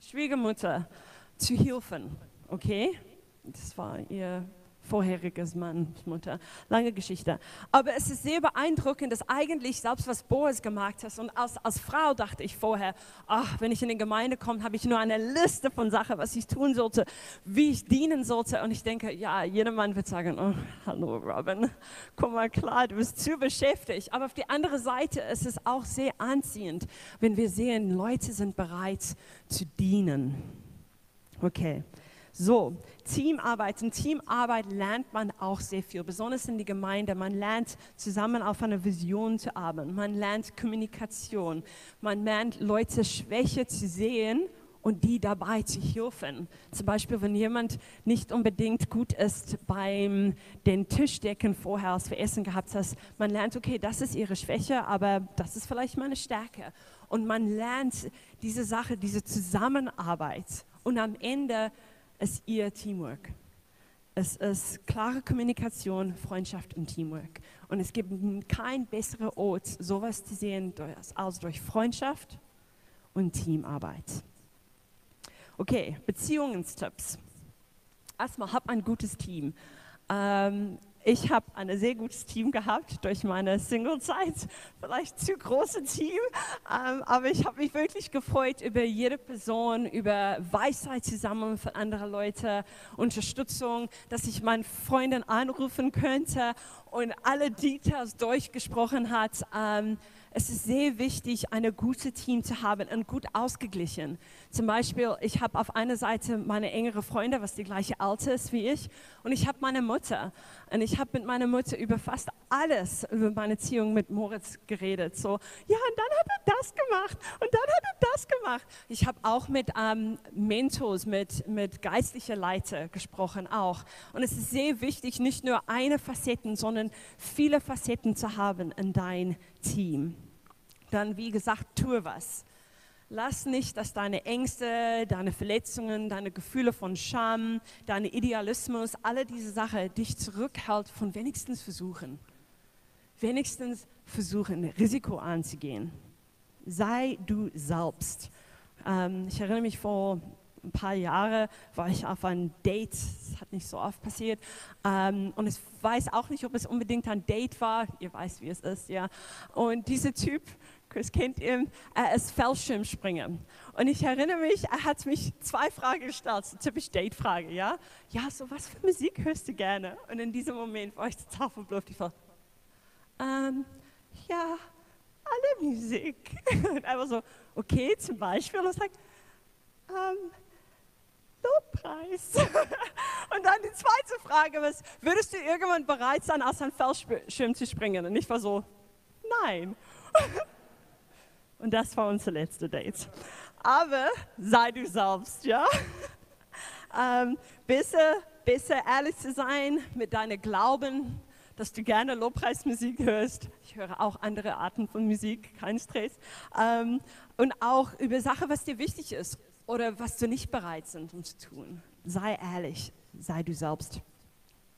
Schwiegermutter zu helfen. Okay? Das war ihr vorheriges Mann, Mutter. Lange Geschichte. Aber es ist sehr beeindruckend, dass eigentlich selbst was Boas gemacht hat. Und als, als Frau dachte ich vorher, ach, wenn ich in die Gemeinde komme, habe ich nur eine Liste von Sachen, was ich tun sollte, wie ich dienen sollte. Und ich denke, ja, jeder Mann wird sagen, oh, hallo Robin, komm mal klar, du bist zu beschäftigt. Aber auf die andere Seite ist es auch sehr anziehend, wenn wir sehen, Leute sind bereit zu dienen. Okay. So, Teamarbeit. In Teamarbeit lernt man auch sehr viel, besonders in der Gemeinde. Man lernt zusammen auf einer Vision zu arbeiten. Man lernt Kommunikation. Man lernt Leute Schwäche zu sehen und die dabei zu helfen. Zum Beispiel, wenn jemand nicht unbedingt gut ist beim den Tischdecken vorher, als wir Essen gehabt haben, man lernt, okay, das ist ihre Schwäche, aber das ist vielleicht meine Stärke. Und man lernt diese Sache, diese Zusammenarbeit. Und am Ende ist ihr Teamwork. Es ist klare Kommunikation, Freundschaft und Teamwork. Und es gibt kein besseren Ort, sowas zu sehen, als durch Freundschaft und Teamarbeit. Okay, Beziehungstipps. Erstmal, hab ein gutes Team. Ähm, ich habe ein sehr gutes Team gehabt durch meine Single-Zeit, vielleicht zu großes Team, ähm, aber ich habe mich wirklich gefreut über jede Person, über Weisheit zusammen für andere Leute, Unterstützung, dass ich meine Freundin anrufen könnte und alle Details durchgesprochen hat. Ähm, es ist sehr wichtig, ein gutes Team zu haben und gut ausgeglichen. Zum Beispiel, ich habe auf einer Seite meine engere Freunde, was die gleiche Alter ist wie ich, und ich habe meine Mutter. Und ich habe mit meiner Mutter über fast alles über meine Beziehung mit Moritz geredet. So, ja, und dann hat er das gemacht und dann hat er das gemacht. Ich habe auch mit ähm, Mentors, mit, mit geistlichen Leiter gesprochen auch. Und es ist sehr wichtig, nicht nur eine Facette, sondern viele Facetten zu haben in dein Team dann wie gesagt, tue was. Lass nicht, dass deine Ängste, deine Verletzungen, deine Gefühle von Scham, dein Idealismus, alle diese Sachen dich zurückhält von wenigstens versuchen. Wenigstens versuchen, Risiko anzugehen. Sei du selbst. Ähm, ich erinnere mich vor ein paar Jahren war ich auf einem Date, das hat nicht so oft passiert, ähm, und ich weiß auch nicht, ob es unbedingt ein Date war, ihr weißt, wie es ist, ja. Und dieser Typ Chris kennt ihn, er ist Fallschirmspringer. Und ich erinnere mich, er hat mich zwei Fragen gestellt, so typisch Date-Frage, ja? Ja, so was für Musik hörst du gerne? Und in diesem Moment war ich total verblüfft. Ich war, ähm, ja, alle Musik. Und war so, okay, zum Beispiel. Und ich sage, ähm, Lobpreis. Und dann die zweite Frage was würdest du irgendwann bereit sein, aus einem Fallschirm zu springen? Und ich war so, nein. Und das war unser letzter Date. Aber sei du selbst, ja? ähm, besser, besser ehrlich zu sein mit deinem Glauben, dass du gerne Lobpreismusik hörst. Ich höre auch andere Arten von Musik, kein Stress. Ähm, und auch über Sachen, was dir wichtig ist oder was du nicht bereit sind, um zu tun. Sei ehrlich, sei du selbst.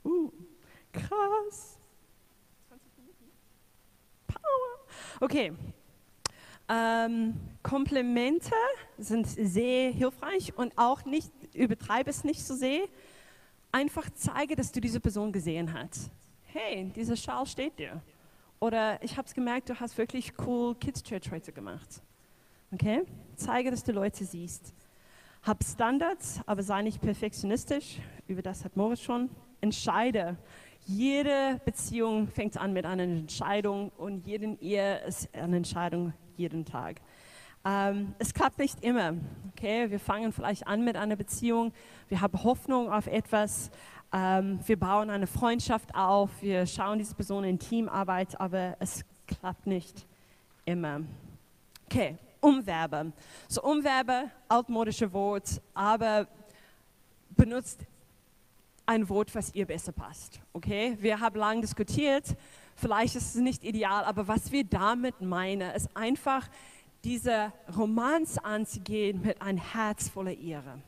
Uh, Krass. Power. Okay. Ähm, Komplimente sind sehr hilfreich und auch nicht, übertreibe es nicht so sehr. Einfach zeige, dass du diese Person gesehen hast. Hey, dieser Schal steht dir. Oder ich habe es gemerkt, du hast wirklich cool Kids Church heute gemacht. Okay? Zeige, dass du Leute siehst. Hab Standards, aber sei nicht perfektionistisch. Über das hat Moritz schon. Entscheide. Jede Beziehung fängt an mit einer Entscheidung und jeden Ehe ist eine Entscheidung jeden Tag. Ähm, es klappt nicht immer. Okay? Wir fangen vielleicht an mit einer Beziehung, wir haben Hoffnung auf etwas, ähm, wir bauen eine Freundschaft auf, wir schauen diese Person in Teamarbeit, aber es klappt nicht immer. Okay, Umwerbe. So Umwerbe, altmodische Wort, aber benutzt ein Wort, was ihr besser passt. Okay, wir haben lange diskutiert. Vielleicht ist es nicht ideal, aber was wir damit meinen, ist einfach diese Romanz anzugehen mit ein Herz voller Ehre.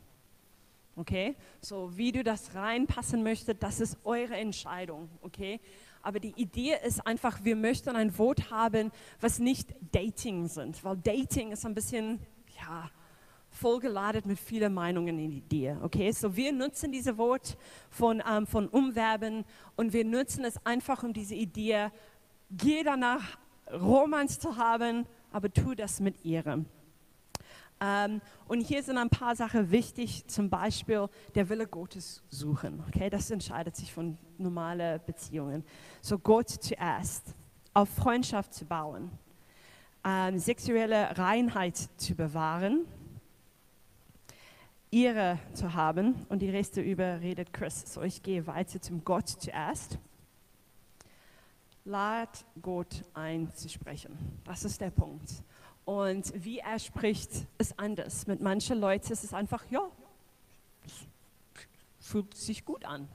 Okay, so wie du das reinpassen möchtest, das ist eure Entscheidung. Okay, aber die Idee ist einfach, wir möchten ein Wort haben, was nicht Dating sind, weil Dating ist ein bisschen, ja, vollgeladen mit vielen Meinungen in dir. Okay, so wir nutzen dieses Wort von, ähm, von Umwerben und wir nutzen es einfach, um diese Idee, geh danach, Romans zu haben, aber tu das mit Ehre. Ähm, und hier sind ein paar Sachen wichtig, zum Beispiel der Wille Gottes suchen. Okay, das entscheidet sich von normalen Beziehungen. So Gott zuerst, auf Freundschaft zu bauen, ähm, sexuelle Reinheit zu bewahren, Ehre zu haben und die Reste über redet Chris. So ich gehe weiter zum Gott zuerst. Lad Gott ein zu sprechen. Das ist der Punkt. Und wie er spricht, ist anders. Mit manchen Leuten ist es einfach, ja, fühlt sich gut an.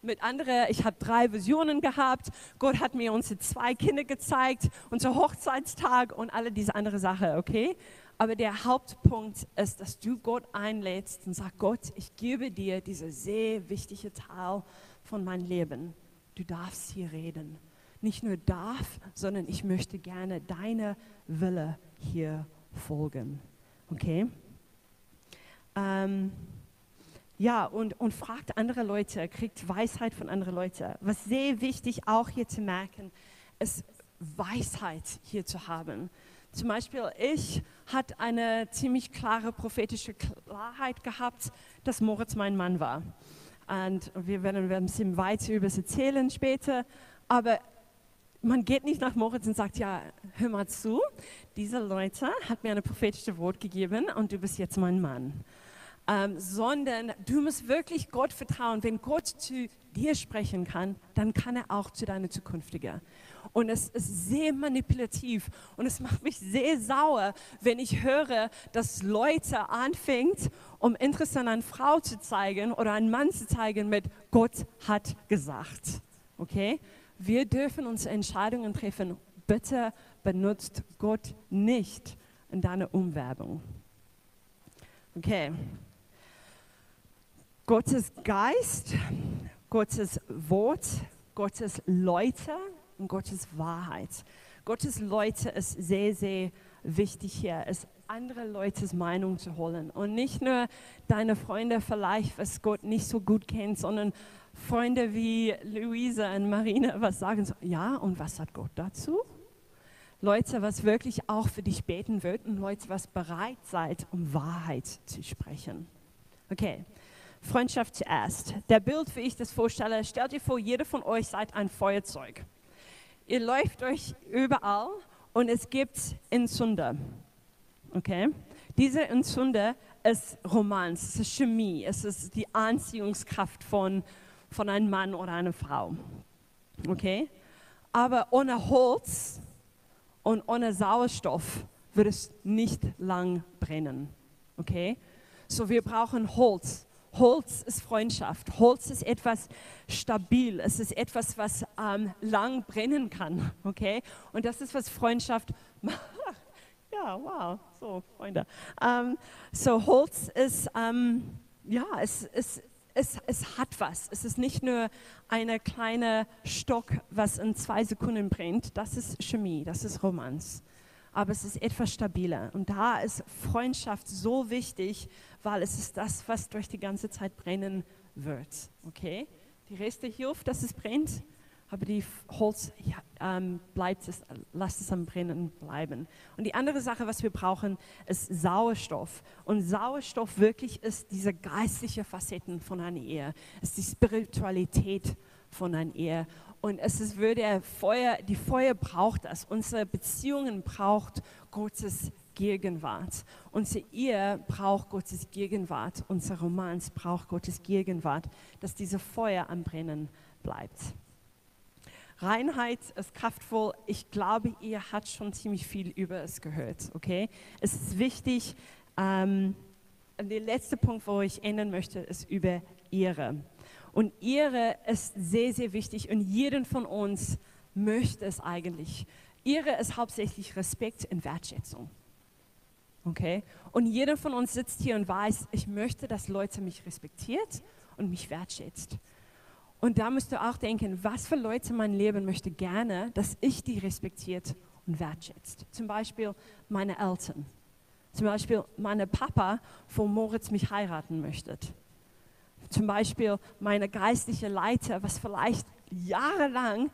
Mit anderen, ich habe drei Visionen gehabt. Gott hat mir unsere zwei Kinder gezeigt, unser Hochzeitstag und alle diese andere Sachen, okay? Aber der Hauptpunkt ist, dass du Gott einlädst und sagst, Gott, ich gebe dir diese sehr wichtige Teil von meinem Leben. Du darfst hier reden. Nicht nur darf, sondern ich möchte gerne deine Wille hier folgen. Okay? Ähm, ja, und, und fragt andere Leute, kriegt Weisheit von anderen Leuten. Was sehr wichtig auch hier zu merken, ist Weisheit hier zu haben. Zum Beispiel, ich hatte eine ziemlich klare prophetische Klarheit gehabt, dass Moritz mein Mann war. Und wir werden, werden ein bisschen weiter über es erzählen später. Aber man geht nicht nach Moritz und sagt, ja, hör mal zu, diese Leute hat mir eine prophetische Wort gegeben und du bist jetzt mein Mann. Ähm, sondern du musst wirklich Gott vertrauen. Wenn Gott zu dir sprechen kann, dann kann er auch zu deiner zukünftigen. Und es ist sehr manipulativ und es macht mich sehr sauer, wenn ich höre, dass Leute anfangen, um Interesse an einer Frau zu zeigen oder einen Mann zu zeigen mit Gott hat gesagt. Okay? Wir dürfen uns Entscheidungen treffen. Bitte benutzt Gott nicht in deiner Umwerbung. Okay. Gottes Geist, Gottes Wort, Gottes Leute und Gottes Wahrheit. Gottes Leute ist sehr, sehr wichtig hier, ist andere Leutes Meinung zu holen und nicht nur deine Freunde vielleicht, was Gott nicht so gut kennt, sondern Freunde wie Luise und Marina was sagen, so, ja, und was sagt Gott dazu? Leute, was wirklich auch für dich beten wird und Leute, was bereit seid, um Wahrheit zu sprechen. Okay, Freundschaft zuerst. Der Bild, wie ich das vorstelle, stellt ihr vor, jeder von euch seid ein Feuerzeug. Ihr läuft euch überall und es gibt Entzünder. Okay? Diese Entzünder ist Romanz, es ist Chemie, es ist die Anziehungskraft von von einem Mann oder einer Frau. Okay? Aber ohne Holz und ohne Sauerstoff wird es nicht lang brennen. Okay? So, wir brauchen Holz. Holz ist Freundschaft. Holz ist etwas stabil. Es ist etwas, was ähm, lang brennen kann. Okay? Und das ist, was Freundschaft macht. ja, wow. So, Freunde. Ähm, so, Holz ist, ähm, ja, es ist es, es hat was. Es ist nicht nur eine kleine Stock, was in zwei Sekunden brennt. Das ist Chemie, das ist Romanz. Aber es ist etwas stabiler. Und da ist Freundschaft so wichtig, weil es ist das, was durch die ganze Zeit brennen wird. Okay? Die Reste hilft, dass es brennt, aber die Holz ähm, bleibt es, lasst es am Brennen bleiben. Und die andere Sache, was wir brauchen, ist Sauerstoff. Und Sauerstoff wirklich ist diese geistliche Facetten von einer Ehe, ist die Spiritualität von einer Ehe. Und es ist, würde Feuer, die Feuer braucht das. Unsere Beziehungen braucht Gottes Gegenwart. Unsere Ehe braucht Gottes Gegenwart. Unser Romans braucht Gottes Gegenwart, dass diese Feuer am Brennen bleibt. Reinheit ist kraftvoll. Ich glaube, ihr habt schon ziemlich viel über es gehört. Okay? Es ist wichtig. Ähm, der letzte Punkt, wo ich ändern möchte, ist über Ehre. Und Ehre ist sehr, sehr wichtig und jeden von uns möchte es eigentlich. Ehre ist hauptsächlich Respekt und Wertschätzung. Okay? Und jeder von uns sitzt hier und weiß, ich möchte, dass Leute mich respektiert und mich wertschätzt. Und da musst du auch denken, was für Leute mein Leben möchte gerne, dass ich die respektiert und wertschätzt. Zum Beispiel meine Eltern. Zum Beispiel meine Papa, wo Moritz mich heiraten möchte. Zum Beispiel meine geistliche Leiter, was vielleicht jahrelang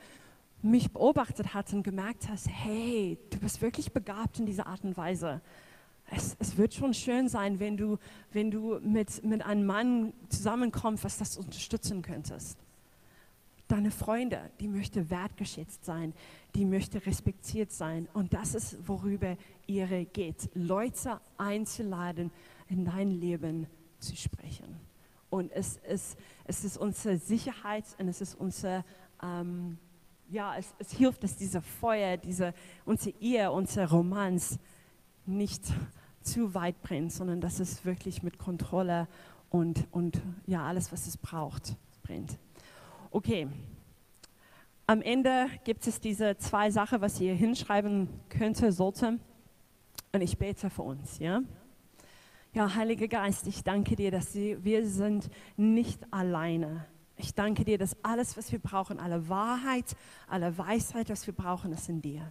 mich beobachtet hat und gemerkt hat, hey, du bist wirklich begabt in dieser Art und Weise. Es, es, wird schon schön sein, wenn du, wenn du mit, mit einem Mann zusammenkommst, was das unterstützen könntest deine Freunde, die möchte wertgeschätzt sein, die möchte respektiert sein. Und das ist, worüber ihre geht, Leute einzuladen, in dein Leben zu sprechen. Und es ist, es ist unsere Sicherheit und es ist unser, ähm, ja, es, es, hilft, dass dieser Feuer, diese, unsere Ehe, unser Romanz nicht zu weit brennt, sondern dass es wirklich mit Kontrolle und, und ja, alles, was es braucht, brennt. Okay. Am Ende gibt es diese zwei Sachen, was ihr hinschreiben könnte, sollte. Und ich bete für uns, ja? Ja, Heiliger Geist, ich danke dir, dass wir sind nicht alleine. Ich danke dir, dass alles, was wir brauchen, alle Wahrheit, alle Weisheit, was wir brauchen, ist in dir.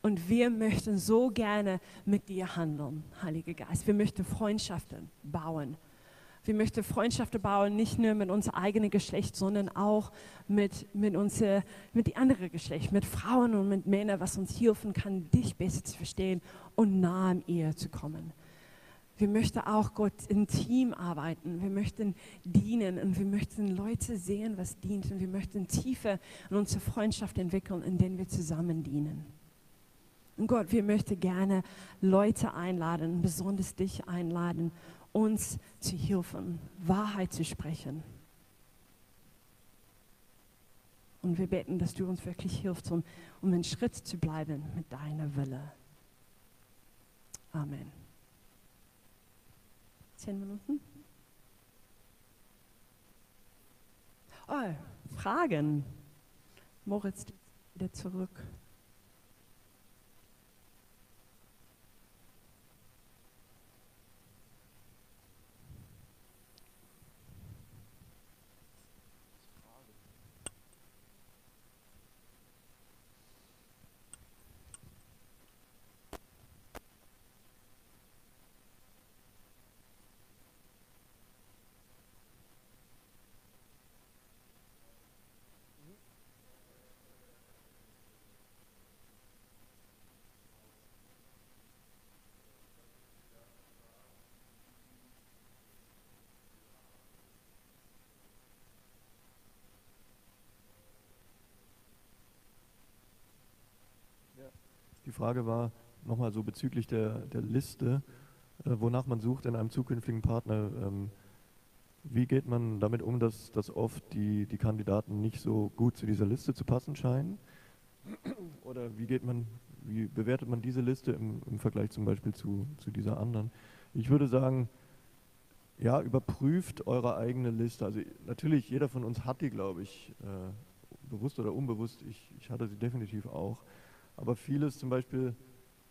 Und wir möchten so gerne mit dir handeln, Heiliger Geist. Wir möchten Freundschaften bauen wir möchten Freundschaften bauen, nicht nur mit unserem eigenen Geschlecht, sondern auch mit, mit, unser, mit die andere Geschlecht, mit Frauen und mit Männern, was uns helfen kann, dich besser zu verstehen und nah am Ehe zu kommen. Wir möchten auch Gott im Team arbeiten. Wir möchten dienen und wir möchten Leute sehen, was dient. Und wir möchten tiefer in unsere Freundschaft entwickeln, in denen wir zusammen dienen. Und Gott, wir möchten gerne Leute einladen, besonders dich einladen, uns zu helfen, Wahrheit zu sprechen. Und wir beten, dass du uns wirklich hilfst, um, um einen Schritt zu bleiben mit deiner Wille. Amen. Zehn Minuten? Oh, Fragen. Moritz, wieder zurück. Die Frage war nochmal so bezüglich der, der Liste, äh, wonach man sucht in einem zukünftigen Partner. Ähm, wie geht man damit um, dass, dass oft die, die Kandidaten nicht so gut zu dieser Liste zu passen scheinen? Oder wie geht man, wie bewertet man diese Liste im, im Vergleich zum Beispiel zu, zu dieser anderen? Ich würde sagen, ja, überprüft eure eigene Liste. Also natürlich, jeder von uns hat die, glaube ich, äh, bewusst oder unbewusst. Ich, ich hatte sie definitiv auch. Aber vieles zum Beispiel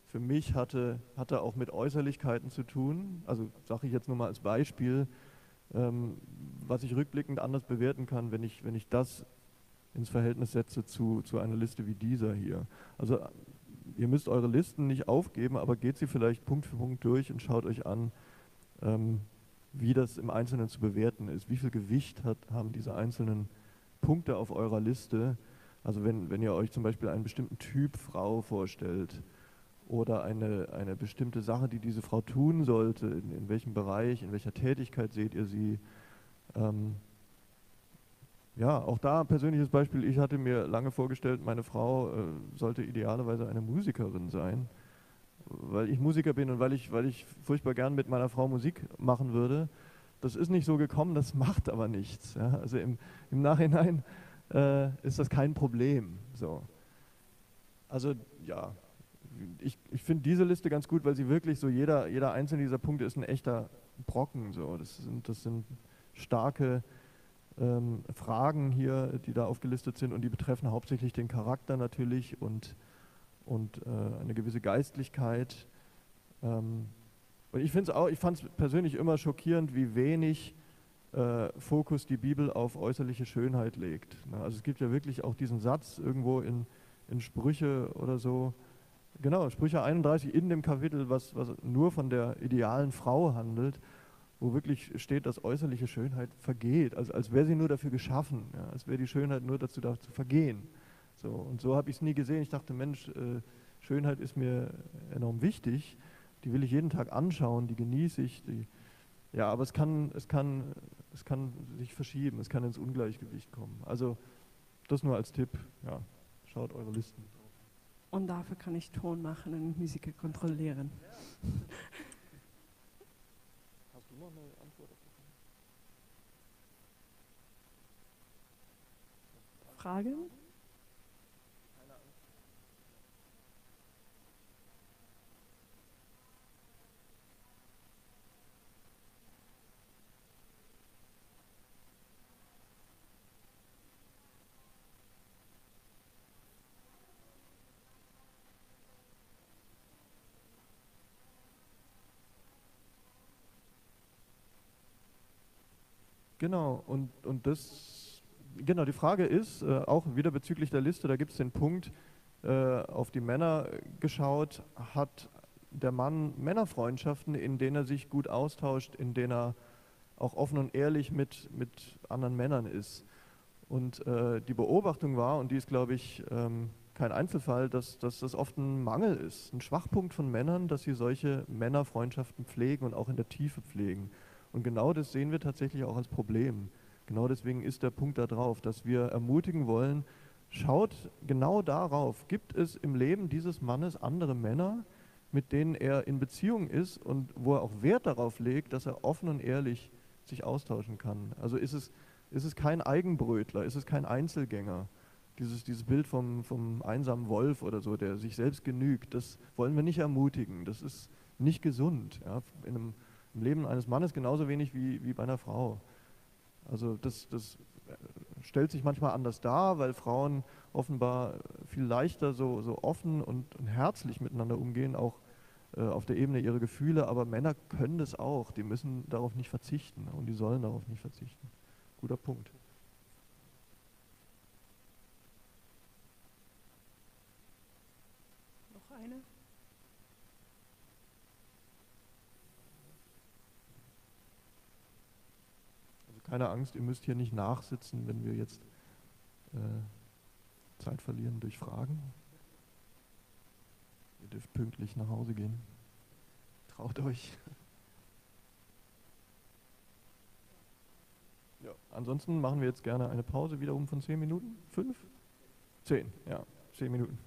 für mich hatte, hatte auch mit Äußerlichkeiten zu tun. Also sage ich jetzt nur mal als Beispiel, ähm, was ich rückblickend anders bewerten kann, wenn ich, wenn ich das ins Verhältnis setze zu, zu einer Liste wie dieser hier. Also ihr müsst eure Listen nicht aufgeben, aber geht sie vielleicht Punkt für Punkt durch und schaut euch an, ähm, wie das im Einzelnen zu bewerten ist. Wie viel Gewicht hat, haben diese einzelnen Punkte auf eurer Liste? Also wenn, wenn ihr euch zum Beispiel einen bestimmten Typ Frau vorstellt oder eine, eine bestimmte Sache, die diese Frau tun sollte, in, in welchem Bereich, in welcher Tätigkeit seht ihr sie? Ähm, ja, auch da persönliches Beispiel. Ich hatte mir lange vorgestellt, meine Frau äh, sollte idealerweise eine Musikerin sein, weil ich Musiker bin und weil ich, weil ich furchtbar gern mit meiner Frau Musik machen würde. Das ist nicht so gekommen, das macht aber nichts. Ja? Also im, im Nachhinein äh, ist das kein Problem. So. Also ja, ich, ich finde diese Liste ganz gut, weil sie wirklich so jeder, jeder einzelne dieser Punkte ist ein echter Brocken. So. Das, sind, das sind starke ähm, Fragen hier, die da aufgelistet sind und die betreffen hauptsächlich den Charakter natürlich und, und äh, eine gewisse Geistlichkeit. Ähm, und ich ich fand es persönlich immer schockierend, wie wenig Fokus die Bibel auf äußerliche Schönheit legt. Na, also es gibt ja wirklich auch diesen Satz irgendwo in, in Sprüche oder so, genau, Sprüche 31 in dem Kapitel, was, was nur von der idealen Frau handelt wo wirklich steht, dass äußerliche Schönheit vergeht, also als wäre sie nur dafür geschaffen, ja, als wäre die Schönheit nur dazu da zu vergehen. So, und so habe ich es nie gesehen. Ich dachte, Mensch, äh, Schönheit ist mir enorm wichtig, die will ich jeden Tag anschauen, die genieße ich. Die, ja, aber es kann, es, kann, es kann sich verschieben, es kann ins Ungleichgewicht kommen. Also das nur als Tipp, ja, schaut eure Listen. Und dafür kann ich Ton machen und Musiker kontrollieren. Ja. noch eine Antwort auf die Frage? Genau, und, und das, genau, die Frage ist, äh, auch wieder bezüglich der Liste, da gibt es den Punkt, äh, auf die Männer geschaut, hat der Mann Männerfreundschaften, in denen er sich gut austauscht, in denen er auch offen und ehrlich mit, mit anderen Männern ist. Und äh, die Beobachtung war, und die ist, glaube ich, ähm, kein Einzelfall, dass, dass das oft ein Mangel ist, ein Schwachpunkt von Männern, dass sie solche Männerfreundschaften pflegen und auch in der Tiefe pflegen. Und genau das sehen wir tatsächlich auch als Problem. Genau deswegen ist der Punkt da drauf, dass wir ermutigen wollen, schaut genau darauf, gibt es im Leben dieses Mannes andere Männer, mit denen er in Beziehung ist und wo er auch Wert darauf legt, dass er offen und ehrlich sich austauschen kann. Also ist es, ist es kein Eigenbrötler, ist es kein Einzelgänger. Dieses, dieses Bild vom, vom einsamen Wolf oder so, der sich selbst genügt, das wollen wir nicht ermutigen. Das ist nicht gesund. Ja. In einem im Leben eines Mannes genauso wenig wie, wie bei einer Frau. Also das, das stellt sich manchmal anders dar, weil Frauen offenbar viel leichter so, so offen und, und herzlich miteinander umgehen, auch äh, auf der Ebene ihrer Gefühle, aber Männer können das auch, die müssen darauf nicht verzichten und die sollen darauf nicht verzichten. Guter Punkt. Keine Angst, ihr müsst hier nicht nachsitzen, wenn wir jetzt äh, Zeit verlieren durch Fragen. Ihr dürft pünktlich nach Hause gehen. Traut euch. Ja, ansonsten machen wir jetzt gerne eine Pause wiederum von zehn Minuten. Fünf? Zehn, ja, zehn Minuten.